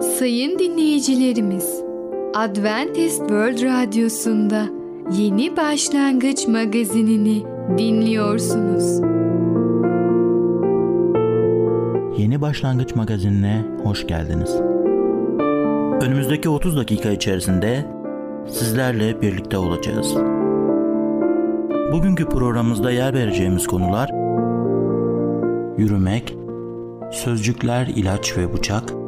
Sayın dinleyicilerimiz, Adventist World Radyosu'nda Yeni Başlangıç magazinini dinliyorsunuz. Yeni Başlangıç magazinine hoş geldiniz. Önümüzdeki 30 dakika içerisinde sizlerle birlikte olacağız. Bugünkü programımızda yer vereceğimiz konular yürümek, sözcükler, ilaç ve bıçak,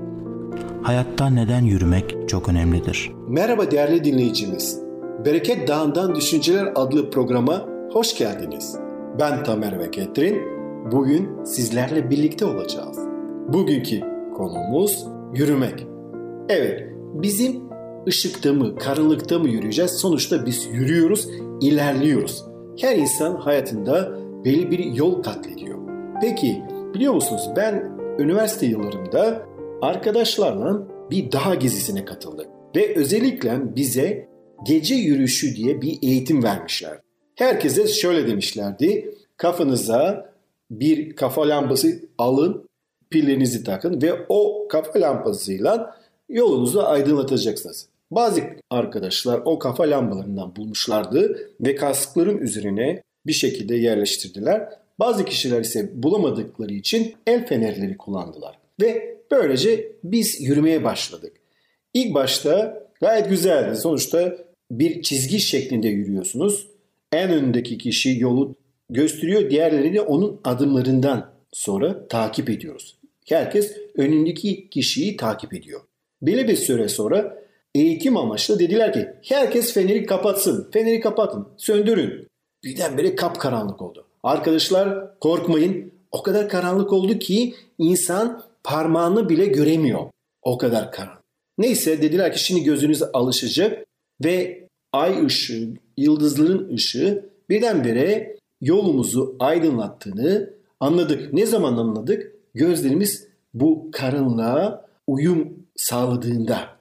Hayatta neden yürümek çok önemlidir? Merhaba değerli dinleyicimiz. Bereket Dağı'ndan Düşünceler adlı programa hoş geldiniz. Ben Tamer ve Ketrin. Bugün sizlerle birlikte olacağız. Bugünkü konumuz yürümek. Evet, bizim ışıkta mı, karanlıkta mı yürüyeceğiz? Sonuçta biz yürüyoruz, ilerliyoruz. Her insan hayatında belli bir yol katlediyor. Peki biliyor musunuz ben üniversite yıllarımda arkadaşlarla bir dağ gezisine katıldık. Ve özellikle bize gece yürüyüşü diye bir eğitim vermişler. Herkese şöyle demişlerdi. Kafanıza bir kafa lambası alın, pillerinizi takın ve o kafa lambasıyla yolunuzu aydınlatacaksınız. Bazı arkadaşlar o kafa lambalarından bulmuşlardı ve kaskların üzerine bir şekilde yerleştirdiler. Bazı kişiler ise bulamadıkları için el fenerleri kullandılar. Ve böylece biz yürümeye başladık. İlk başta gayet güzeldi. Sonuçta bir çizgi şeklinde yürüyorsunuz. En öndeki kişi yolu gösteriyor. Diğerlerini onun adımlarından sonra takip ediyoruz. Herkes önündeki kişiyi takip ediyor. Belli bir süre sonra eğitim amaçlı dediler ki herkes feneri kapatsın. Feneri kapatın, söndürün. Birdenbire kapkaranlık oldu. Arkadaşlar korkmayın. O kadar karanlık oldu ki insan parmağını bile göremiyor. O kadar karanlık. Neyse dediler ki şimdi gözünüz alışacak ve ay ışığı, yıldızların ışığı birdenbire yolumuzu aydınlattığını anladık. Ne zaman anladık? Gözlerimiz bu karanlığa uyum sağladığında.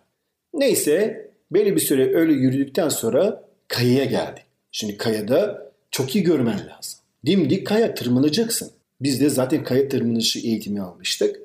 Neyse belli bir süre öyle yürüdükten sonra kayaya geldik. Şimdi kayada çok iyi görmen lazım. Dimdik kaya tırmanacaksın. Biz de zaten kaya tırmanışı eğitimi almıştık.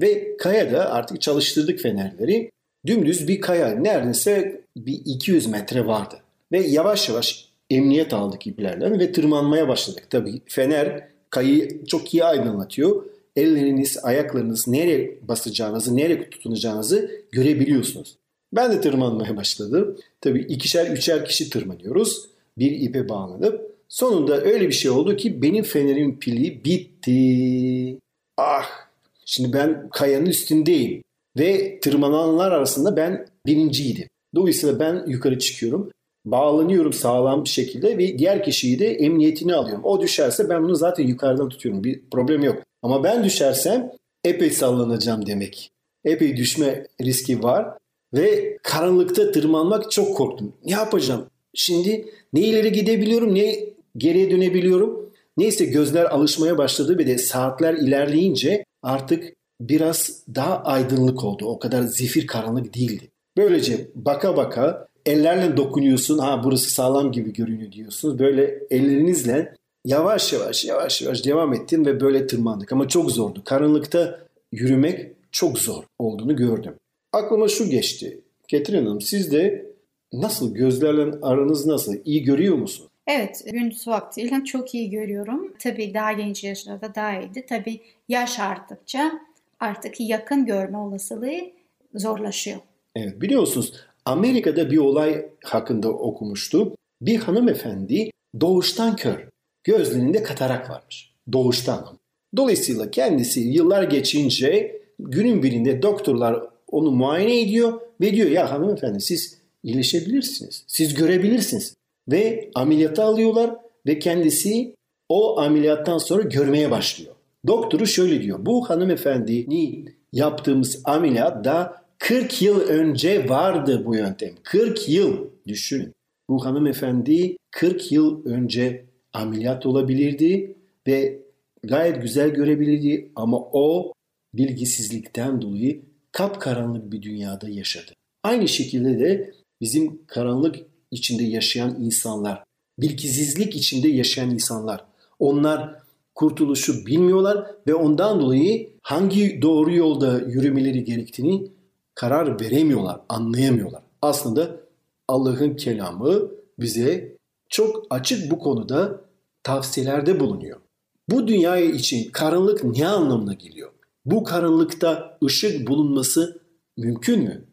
Ve kayada artık çalıştırdık fenerleri. Dümdüz bir kaya neredeyse bir 200 metre vardı. Ve yavaş yavaş emniyet aldık iplerden ve tırmanmaya başladık. Tabii fener kayayı çok iyi aydınlatıyor. Elleriniz, ayaklarınız nereye basacağınızı, nereye tutunacağınızı görebiliyorsunuz. Ben de tırmanmaya başladım. Tabii ikişer, üçer kişi tırmanıyoruz. Bir ipe bağlanıp sonunda öyle bir şey oldu ki benim fenerimin pili bitti. Ah! Şimdi ben kayanın üstündeyim ve tırmananlar arasında ben birinciydim. Dolayısıyla ben yukarı çıkıyorum. Bağlanıyorum sağlam bir şekilde ve diğer kişiyi de emniyetini alıyorum. O düşerse ben bunu zaten yukarıdan tutuyorum. Bir problem yok. Ama ben düşersem epey sallanacağım demek. Epey düşme riski var. Ve karanlıkta tırmanmak çok korktum. Ne yapacağım? Şimdi ne ileri gidebiliyorum ne geriye dönebiliyorum. Neyse gözler alışmaya başladı ve de saatler ilerleyince artık biraz daha aydınlık oldu. O kadar zifir karanlık değildi. Böylece baka baka ellerle dokunuyorsun. Ha burası sağlam gibi görünüyor diyorsunuz. Böyle ellerinizle yavaş yavaş yavaş yavaş devam ettim ve böyle tırmandık. Ama çok zordu. Karanlıkta yürümek çok zor olduğunu gördüm. Aklıma şu geçti. Ketrin Hanım siz de nasıl gözlerle aranız nasıl? İyi görüyor musunuz? Evet, gündüz vaktiyle çok iyi görüyorum. Tabii daha genç yaşlarda daha iyiydi. Tabii yaş arttıkça artık yakın görme olasılığı zorlaşıyor. Evet biliyorsunuz Amerika'da bir olay hakkında okumuştu. Bir hanımefendi doğuştan kör. Gözlerinde katarak varmış. Doğuştan. Dolayısıyla kendisi yıllar geçince günün birinde doktorlar onu muayene ediyor ve diyor ya hanımefendi siz iyileşebilirsiniz. Siz görebilirsiniz. Ve ameliyata alıyorlar ve kendisi o ameliyattan sonra görmeye başlıyor. Doktoru şöyle diyor. Bu hanımefendinin yaptığımız ameliyat da 40 yıl önce vardı bu yöntem. 40 yıl düşünün. Bu hanımefendi 40 yıl önce ameliyat olabilirdi ve gayet güzel görebilirdi ama o bilgisizlikten dolayı kapkaranlık bir dünyada yaşadı. Aynı şekilde de bizim karanlık içinde yaşayan insanlar, bilgisizlik içinde yaşayan insanlar. Onlar kurtuluşu bilmiyorlar ve ondan dolayı hangi doğru yolda yürümeleri gerektiğini karar veremiyorlar, anlayamıyorlar. Aslında Allah'ın kelamı bize çok açık bu konuda tavsiyelerde bulunuyor. Bu dünya için karanlık ne anlamına geliyor? Bu karanlıkta ışık bulunması mümkün mü?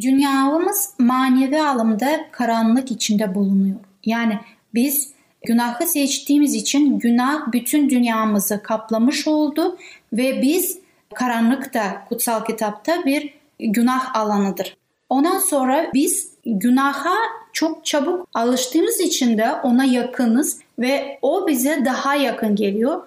Dünyamız manevi alımda karanlık içinde bulunuyor. Yani biz günahı seçtiğimiz için günah bütün dünyamızı kaplamış oldu ve biz karanlıkta kutsal kitapta bir günah alanıdır. Ondan sonra biz günaha çok çabuk alıştığımız için de ona yakınız ve o bize daha yakın geliyor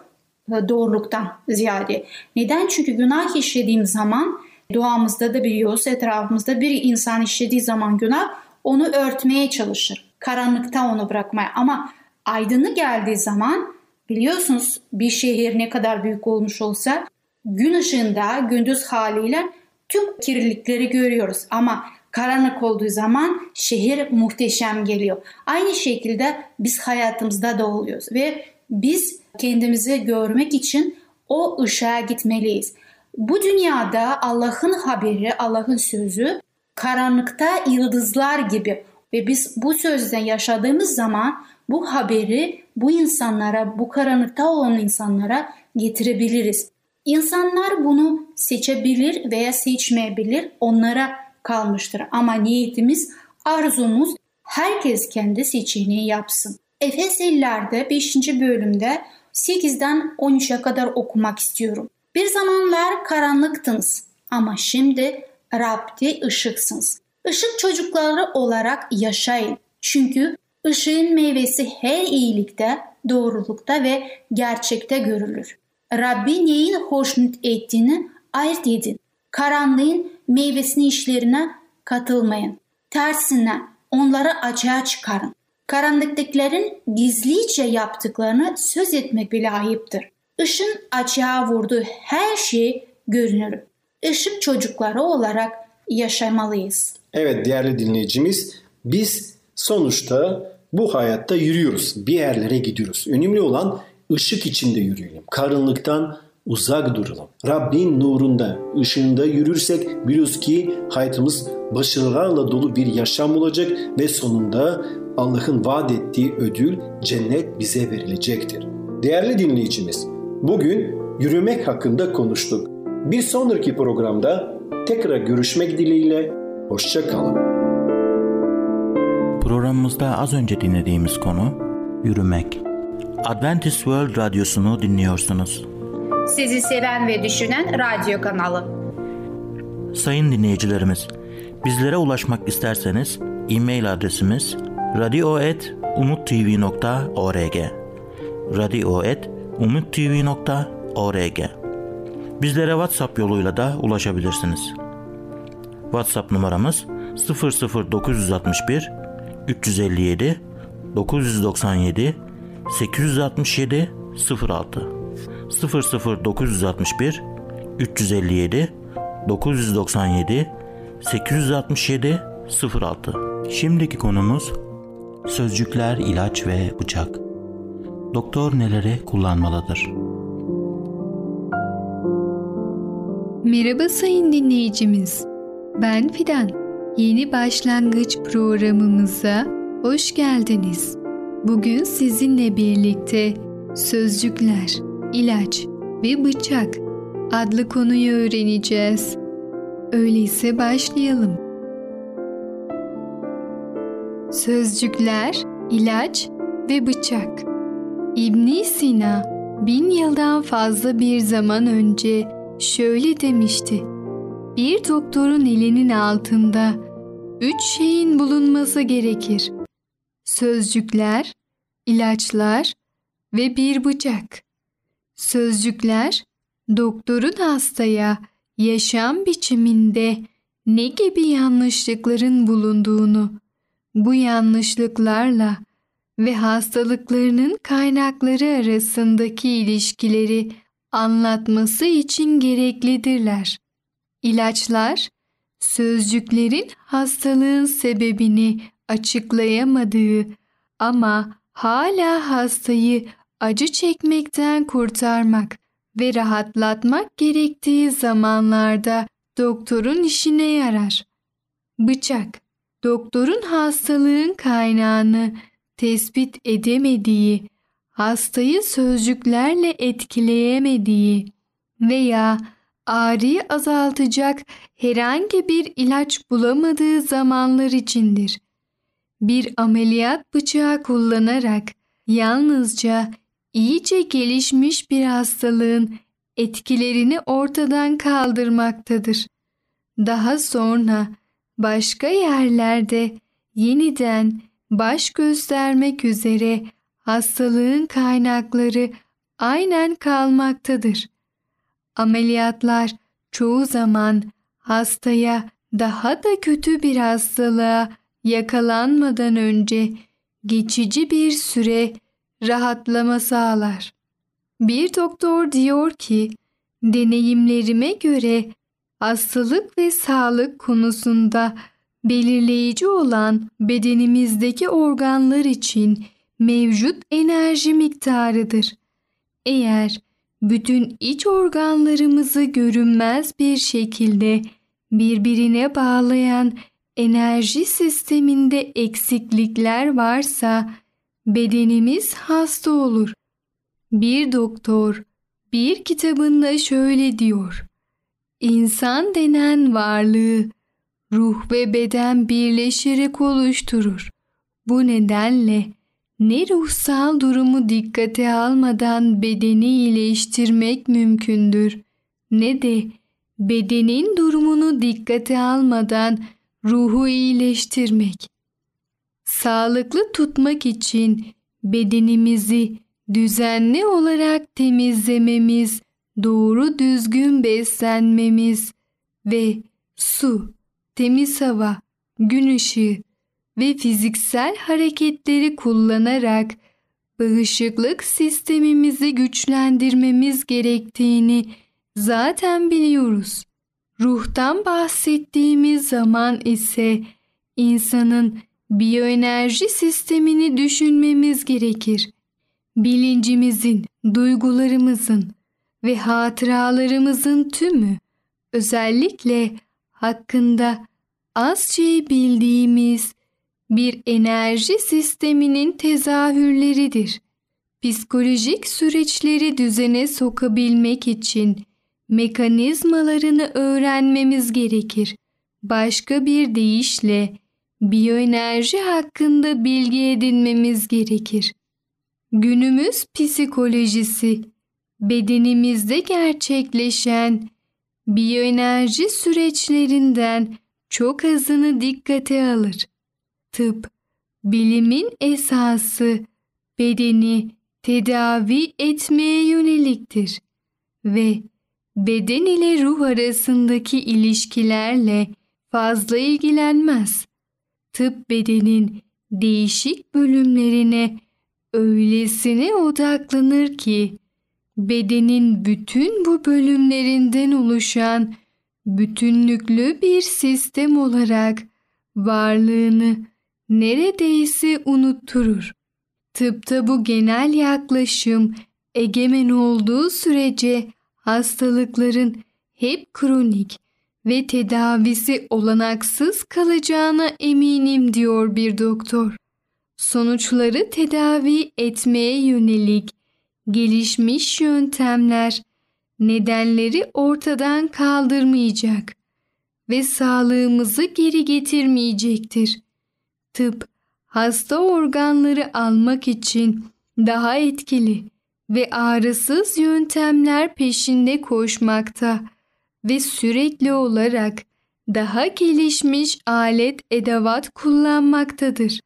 doğruluktan ziyade. Neden? Çünkü günah işlediğim zaman doğamızda da biliyoruz etrafımızda bir insan işlediği zaman günah onu örtmeye çalışır. Karanlıkta onu bırakmaya ama aydınlık geldiği zaman biliyorsunuz bir şehir ne kadar büyük olmuş olsa gün ışığında gündüz haliyle tüm kirlilikleri görüyoruz ama karanlık olduğu zaman şehir muhteşem geliyor. Aynı şekilde biz hayatımızda da oluyoruz ve biz kendimizi görmek için o ışığa gitmeliyiz. Bu dünyada Allah'ın haberi, Allah'ın sözü karanlıkta yıldızlar gibi ve biz bu sözden yaşadığımız zaman bu haberi bu insanlara, bu karanlıkta olan insanlara getirebiliriz. İnsanlar bunu seçebilir veya seçmeyebilir. Onlara kalmıştır. Ama niyetimiz, arzumuz herkes kendi seçeneği yapsın. Efesliler'de 5. bölümde 8'den 13'e kadar okumak istiyorum. Bir zamanlar karanlıktınız ama şimdi Rab'de ışıksınız. Işık çocukları olarak yaşayın. Çünkü ışığın meyvesi her iyilikte, doğrulukta ve gerçekte görülür. Rabbi neyin hoşnut ettiğini ayırt edin. Karanlığın meyvesini işlerine katılmayın. Tersine onları açığa çıkarın. Karanlıktakilerin gizlice yaptıklarını söz etmek bile ayıptır. Işın açığa vurduğu her şey görünür. Işık çocukları olarak yaşamalıyız. Evet değerli dinleyicimiz biz sonuçta bu hayatta yürüyoruz. Bir yerlere gidiyoruz. Önemli olan ışık içinde yürüyelim. Karanlıktan uzak duralım. Rabbin nurunda, ışığında yürürsek biliyoruz ki hayatımız başarılarla dolu bir yaşam olacak ve sonunda Allah'ın vaat ettiği ödül cennet bize verilecektir. Değerli dinleyicimiz, bugün yürümek hakkında konuştuk. Bir sonraki programda tekrar görüşmek dileğiyle hoşça kalın. Programımızda az önce dinlediğimiz konu yürümek. Adventist World Radyosu'nu dinliyorsunuz. Sizi seven ve düşünen radyo kanalı. Sayın dinleyicilerimiz, bizlere ulaşmak isterseniz e-mail adresimiz radio.umutv.org radio.umutv.org Bizlere WhatsApp yoluyla da ulaşabilirsiniz. WhatsApp numaramız 00961 357 997 867 06 00961 357 997 867 06 Şimdiki konumuz Sözcükler, ilaç ve bıçak. Doktor neleri kullanmalıdır? Merhaba sayın dinleyicimiz. Ben Fidan. Yeni başlangıç programımıza hoş geldiniz. Bugün sizinle birlikte sözcükler, ilaç ve bıçak adlı konuyu öğreneceğiz. Öyleyse başlayalım. Sözcükler, ilaç ve bıçak. İbn Sina bin yıldan fazla bir zaman önce şöyle demişti. Bir doktorun elinin altında üç şeyin bulunması gerekir. Sözcükler, ilaçlar ve bir bıçak. Sözcükler, doktorun hastaya yaşam biçiminde ne gibi yanlışlıkların bulunduğunu, bu yanlışlıklarla ve hastalıklarının kaynakları arasındaki ilişkileri anlatması için gereklidirler. İlaçlar, sözcüklerin hastalığın sebebini açıklayamadığı ama hala hastayı acı çekmekten kurtarmak ve rahatlatmak gerektiği zamanlarda doktorun işine yarar. Bıçak, doktorun hastalığın kaynağını tespit edemediği, hastayı sözcüklerle etkileyemediği veya ağrıyı azaltacak herhangi bir ilaç bulamadığı zamanlar içindir. Bir ameliyat bıçağı kullanarak yalnızca iyice gelişmiş bir hastalığın etkilerini ortadan kaldırmaktadır. Daha sonra başka yerlerde yeniden baş göstermek üzere hastalığın kaynakları aynen kalmaktadır. Ameliyatlar çoğu zaman hastaya daha da kötü bir hastalığa yakalanmadan önce geçici bir süre rahatlama sağlar. Bir doktor diyor ki, deneyimlerime göre hastalık ve sağlık konusunda belirleyici olan bedenimizdeki organlar için mevcut enerji miktarıdır. Eğer bütün iç organlarımızı görünmez bir şekilde birbirine bağlayan enerji sisteminde eksiklikler varsa bedenimiz hasta olur. Bir doktor bir kitabında şöyle diyor. İnsan denen varlığı ruh ve beden birleşerek oluşturur. Bu nedenle ne ruhsal durumu dikkate almadan bedeni iyileştirmek mümkündür ne de bedenin durumunu dikkate almadan ruhu iyileştirmek. Sağlıklı tutmak için bedenimizi düzenli olarak temizlememiz, doğru düzgün beslenmemiz ve su, temiz hava, gün ışığı ve fiziksel hareketleri kullanarak bağışıklık sistemimizi güçlendirmemiz gerektiğini zaten biliyoruz. Ruhtan bahsettiğimiz zaman ise insanın biyoenerji sistemini düşünmemiz gerekir. Bilincimizin, duygularımızın ve hatıralarımızın tümü özellikle hakkında az şey bildiğimiz bir enerji sisteminin tezahürleridir. Psikolojik süreçleri düzene sokabilmek için mekanizmalarını öğrenmemiz gerekir. Başka bir deyişle biyoenerji hakkında bilgi edinmemiz gerekir. Günümüz psikolojisi bedenimizde gerçekleşen biyoenerji süreçlerinden çok azını dikkate alır. Tıp, bilimin esası bedeni tedavi etmeye yöneliktir ve beden ile ruh arasındaki ilişkilerle fazla ilgilenmez. Tıp bedenin değişik bölümlerine öylesine odaklanır ki bedenin bütün bu bölümlerinden oluşan bütünlüklü bir sistem olarak varlığını neredeyse unutturur. Tıpta bu genel yaklaşım egemen olduğu sürece hastalıkların hep kronik ve tedavisi olanaksız kalacağına eminim diyor bir doktor. Sonuçları tedavi etmeye yönelik gelişmiş yöntemler nedenleri ortadan kaldırmayacak ve sağlığımızı geri getirmeyecektir. Tıp hasta organları almak için daha etkili ve ağrısız yöntemler peşinde koşmakta ve sürekli olarak daha gelişmiş alet edevat kullanmaktadır.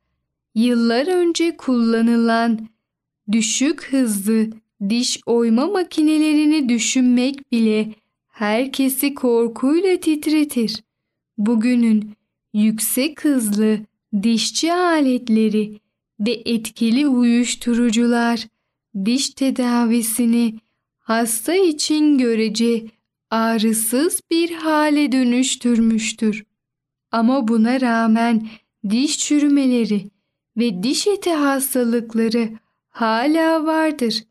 Yıllar önce kullanılan düşük hızlı diş oyma makinelerini düşünmek bile herkesi korkuyla titretir. Bugünün yüksek hızlı dişçi aletleri ve etkili uyuşturucular diş tedavisini hasta için görece ağrısız bir hale dönüştürmüştür. Ama buna rağmen diş çürümeleri ve diş eti hastalıkları hala vardır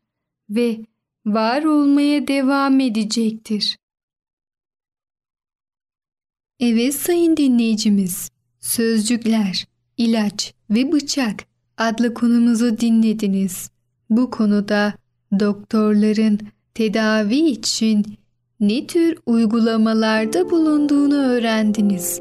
ve var olmaya devam edecektir. Evet sayın dinleyicimiz, sözcükler, ilaç ve bıçak adlı konumuzu dinlediniz. Bu konuda doktorların tedavi için ne tür uygulamalarda bulunduğunu öğrendiniz.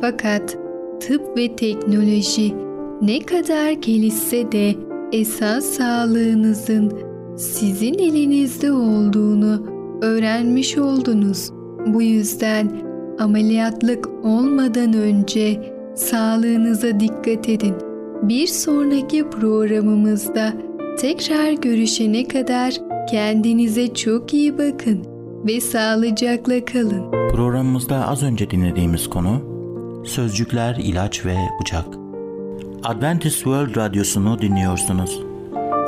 Fakat tıp ve teknoloji ne kadar gelişse de esas sağlığınızın sizin elinizde olduğunu öğrenmiş oldunuz. Bu yüzden ameliyatlık olmadan önce sağlığınıza dikkat edin. Bir sonraki programımızda tekrar görüşene kadar kendinize çok iyi bakın ve sağlıcakla kalın. Programımızda az önce dinlediğimiz konu Sözcükler, ilaç ve bıçak. Adventist World Radyosu'nu dinliyorsunuz.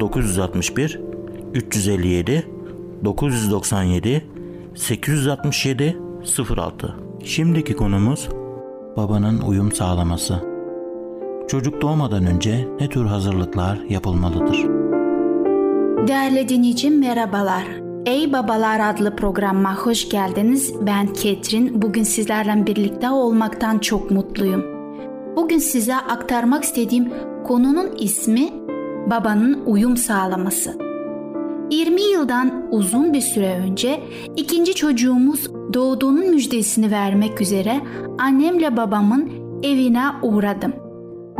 00961 357 997 867 06 Şimdiki konumuz babanın uyum sağlaması. Çocuk doğmadan önce ne tür hazırlıklar yapılmalıdır? Değerli dinleyicim merhabalar. Ey Babalar adlı programa hoş geldiniz. Ben Ketrin. Bugün sizlerle birlikte olmaktan çok mutluyum. Bugün size aktarmak istediğim konunun ismi babanın uyum sağlaması. 20 yıldan uzun bir süre önce ikinci çocuğumuz doğduğunun müjdesini vermek üzere annemle babamın evine uğradım.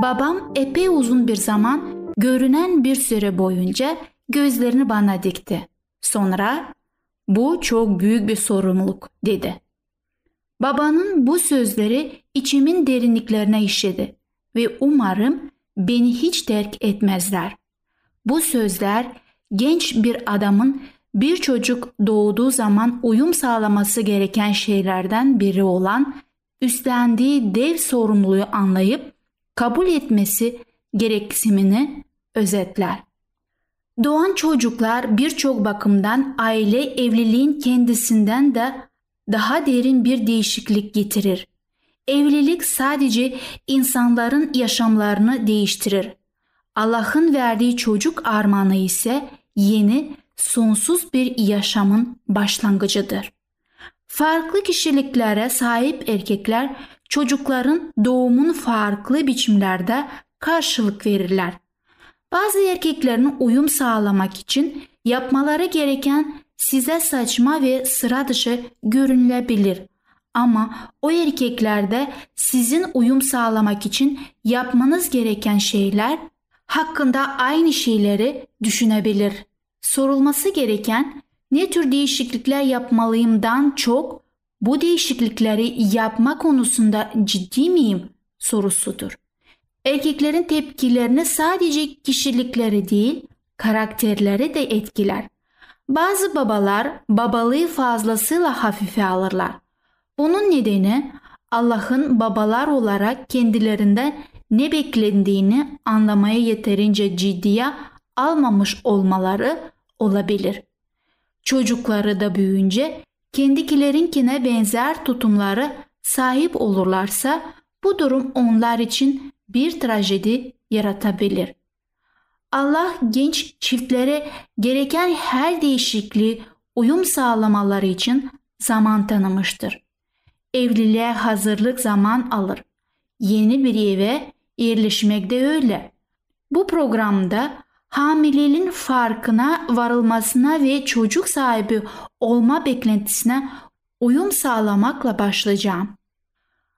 Babam epey uzun bir zaman görünen bir süre boyunca gözlerini bana dikti. Sonra bu çok büyük bir sorumluluk dedi. Babanın bu sözleri içimin derinliklerine işledi ve umarım beni hiç terk etmezler. Bu sözler genç bir adamın bir çocuk doğduğu zaman uyum sağlaması gereken şeylerden biri olan üstlendiği dev sorumluluğu anlayıp kabul etmesi gereksinimini özetler. Doğan çocuklar birçok bakımdan aile evliliğin kendisinden de daha derin bir değişiklik getirir. Evlilik sadece insanların yaşamlarını değiştirir. Allah'ın verdiği çocuk armağanı ise yeni, sonsuz bir yaşamın başlangıcıdır. Farklı kişiliklere sahip erkekler çocukların doğumun farklı biçimlerde karşılık verirler. Bazı erkeklerin uyum sağlamak için yapmaları gereken size saçma ve sıra dışı görünülebilir. Ama o erkeklerde sizin uyum sağlamak için yapmanız gereken şeyler hakkında aynı şeyleri düşünebilir. Sorulması gereken ne tür değişiklikler yapmalıyımdan çok bu değişiklikleri yapma konusunda ciddi miyim sorusudur. Erkeklerin tepkilerini sadece kişilikleri değil, karakterleri de etkiler. Bazı babalar babalığı fazlasıyla hafife alırlar. Bunun nedeni Allah'ın babalar olarak kendilerinden ne beklendiğini anlamaya yeterince ciddiye almamış olmaları olabilir. Çocukları da büyüyünce kendikilerinkine benzer tutumları sahip olurlarsa bu durum onlar için bir trajedi yaratabilir. Allah genç çiftlere gereken her değişikliği uyum sağlamaları için zaman tanımıştır. Evliliğe hazırlık zaman alır. Yeni bir eve yerleşmek de öyle. Bu programda hamileliğin farkına varılmasına ve çocuk sahibi olma beklentisine uyum sağlamakla başlayacağım.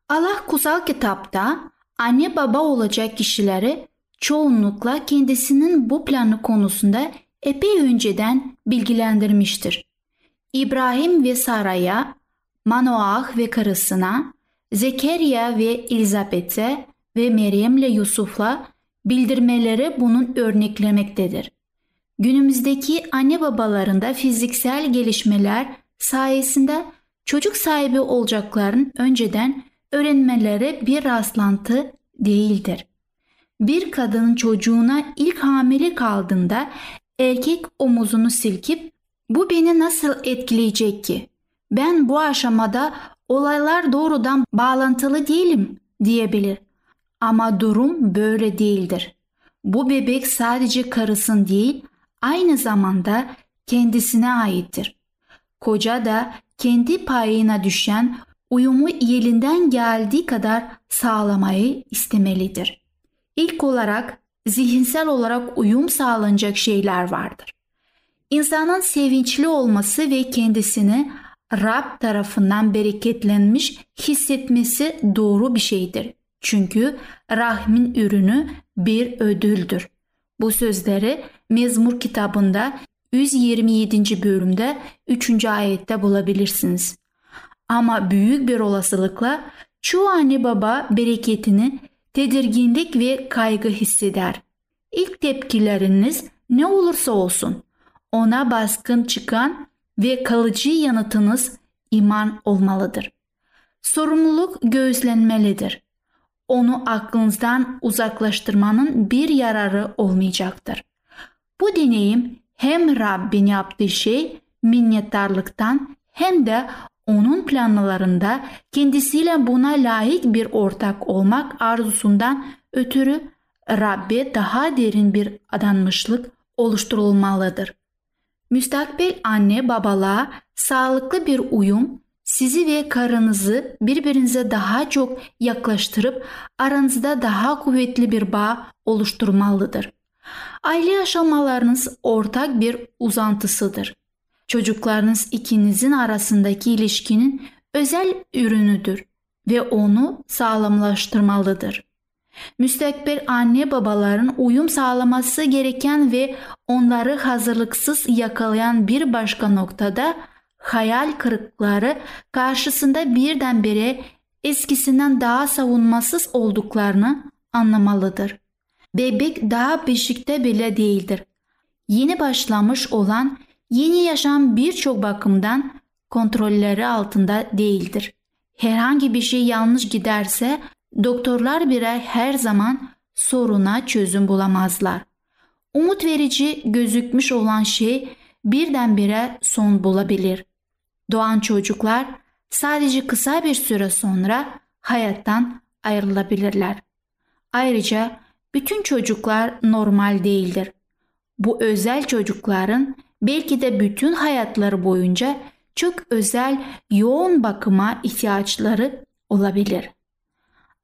Allah kutsal kitapta anne baba olacak kişileri çoğunlukla kendisinin bu planı konusunda epey önceden bilgilendirmiştir. İbrahim ve Sara'ya, Manoah ve karısına, Zekeriya ve Elizabeth'e ve Meryem'le Yusuf'la bildirmeleri bunun örneklemektedir. Günümüzdeki anne babalarında fiziksel gelişmeler sayesinde çocuk sahibi olacakların önceden öğrenmeleri bir rastlantı değildir. Bir kadın çocuğuna ilk hamile kaldığında erkek omuzunu silkip bu beni nasıl etkileyecek ki? Ben bu aşamada olaylar doğrudan bağlantılı değilim diyebilir. Ama durum böyle değildir. Bu bebek sadece karısın değil, aynı zamanda kendisine aittir. Koca da kendi payına düşen uyumu elinden geldiği kadar sağlamayı istemelidir. İlk olarak zihinsel olarak uyum sağlanacak şeyler vardır. İnsanın sevinçli olması ve kendisini Rab tarafından bereketlenmiş hissetmesi doğru bir şeydir. Çünkü rahmin ürünü bir ödüldür. Bu sözleri Mezmur kitabında 127. bölümde 3. ayette bulabilirsiniz. Ama büyük bir olasılıkla çoğu anne baba bereketini tedirginlik ve kaygı hisseder. İlk tepkileriniz ne olursa olsun ona baskın çıkan ve kalıcı yanıtınız iman olmalıdır. Sorumluluk göğüslenmelidir. Onu aklınızdan uzaklaştırmanın bir yararı olmayacaktır. Bu deneyim hem Rabbin yaptığı şey minnettarlıktan hem de onun planlarında kendisiyle buna layık bir ortak olmak arzusundan ötürü Rabbe daha derin bir adanmışlık oluşturulmalıdır. Müstakbel anne babalığa sağlıklı bir uyum sizi ve karınızı birbirinize daha çok yaklaştırıp aranızda daha kuvvetli bir bağ oluşturmalıdır. Aile yaşamalarınız ortak bir uzantısıdır. Çocuklarınız ikinizin arasındaki ilişkinin özel ürünüdür ve onu sağlamlaştırmalıdır. Müstakbel anne babaların uyum sağlaması gereken ve onları hazırlıksız yakalayan bir başka noktada hayal kırıkları karşısında birdenbire eskisinden daha savunmasız olduklarını anlamalıdır. Bebek daha beşikte bile değildir. Yeni başlamış olan yeni yaşam birçok bakımdan kontrolleri altında değildir. Herhangi bir şey yanlış giderse doktorlar bile her zaman soruna çözüm bulamazlar. Umut verici gözükmüş olan şey birdenbire son bulabilir. Doğan çocuklar sadece kısa bir süre sonra hayattan ayrılabilirler. Ayrıca bütün çocuklar normal değildir. Bu özel çocukların belki de bütün hayatları boyunca çok özel yoğun bakıma ihtiyaçları olabilir.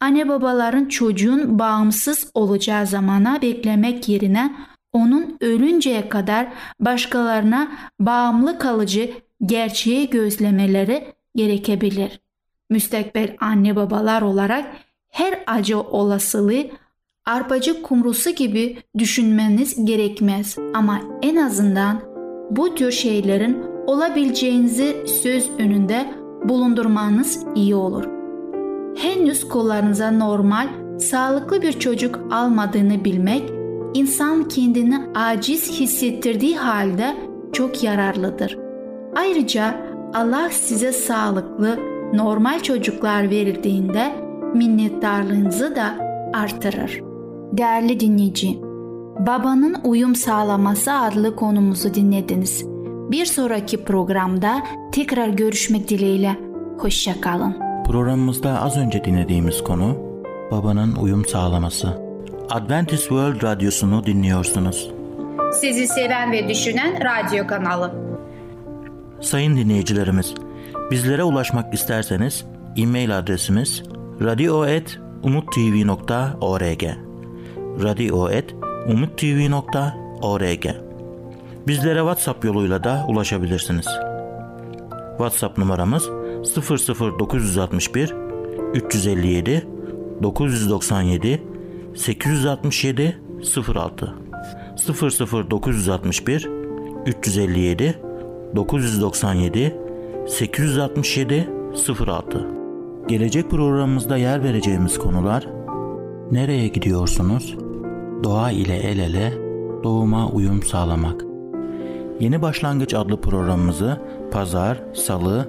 Anne babaların çocuğun bağımsız olacağı zamana beklemek yerine onun ölünceye kadar başkalarına bağımlı kalıcı gerçeği gözlemeleri gerekebilir. Müstakbel anne babalar olarak her acı olasılığı arpacı kumrusu gibi düşünmeniz gerekmez ama en azından bu tür şeylerin olabileceğinizi söz önünde bulundurmanız iyi olur. Henüz kollarınıza normal, sağlıklı bir çocuk almadığını bilmek, insan kendini aciz hissettirdiği halde çok yararlıdır. Ayrıca Allah size sağlıklı, normal çocuklar verildiğinde minnettarlığınızı da artırır. Değerli dinleyici, Babanın Uyum Sağlaması adlı konumuzu dinlediniz. Bir sonraki programda tekrar görüşmek dileğiyle. Hoşçakalın. Programımızda az önce dinlediğimiz konu babanın uyum sağlaması. Adventist World Radyosu'nu dinliyorsunuz. Sizi seven ve düşünen radyo kanalı. Sayın dinleyicilerimiz, bizlere ulaşmak isterseniz e-mail adresimiz radio.umutv.org radio.umutv.org Bizlere WhatsApp yoluyla da ulaşabilirsiniz. WhatsApp numaramız 00961 357 997 867 06 00961 357 997 867 06 Gelecek programımızda yer vereceğimiz konular Nereye gidiyorsunuz? Doğa ile el ele, doğuma uyum sağlamak. Yeni Başlangıç adlı programımızı pazar, salı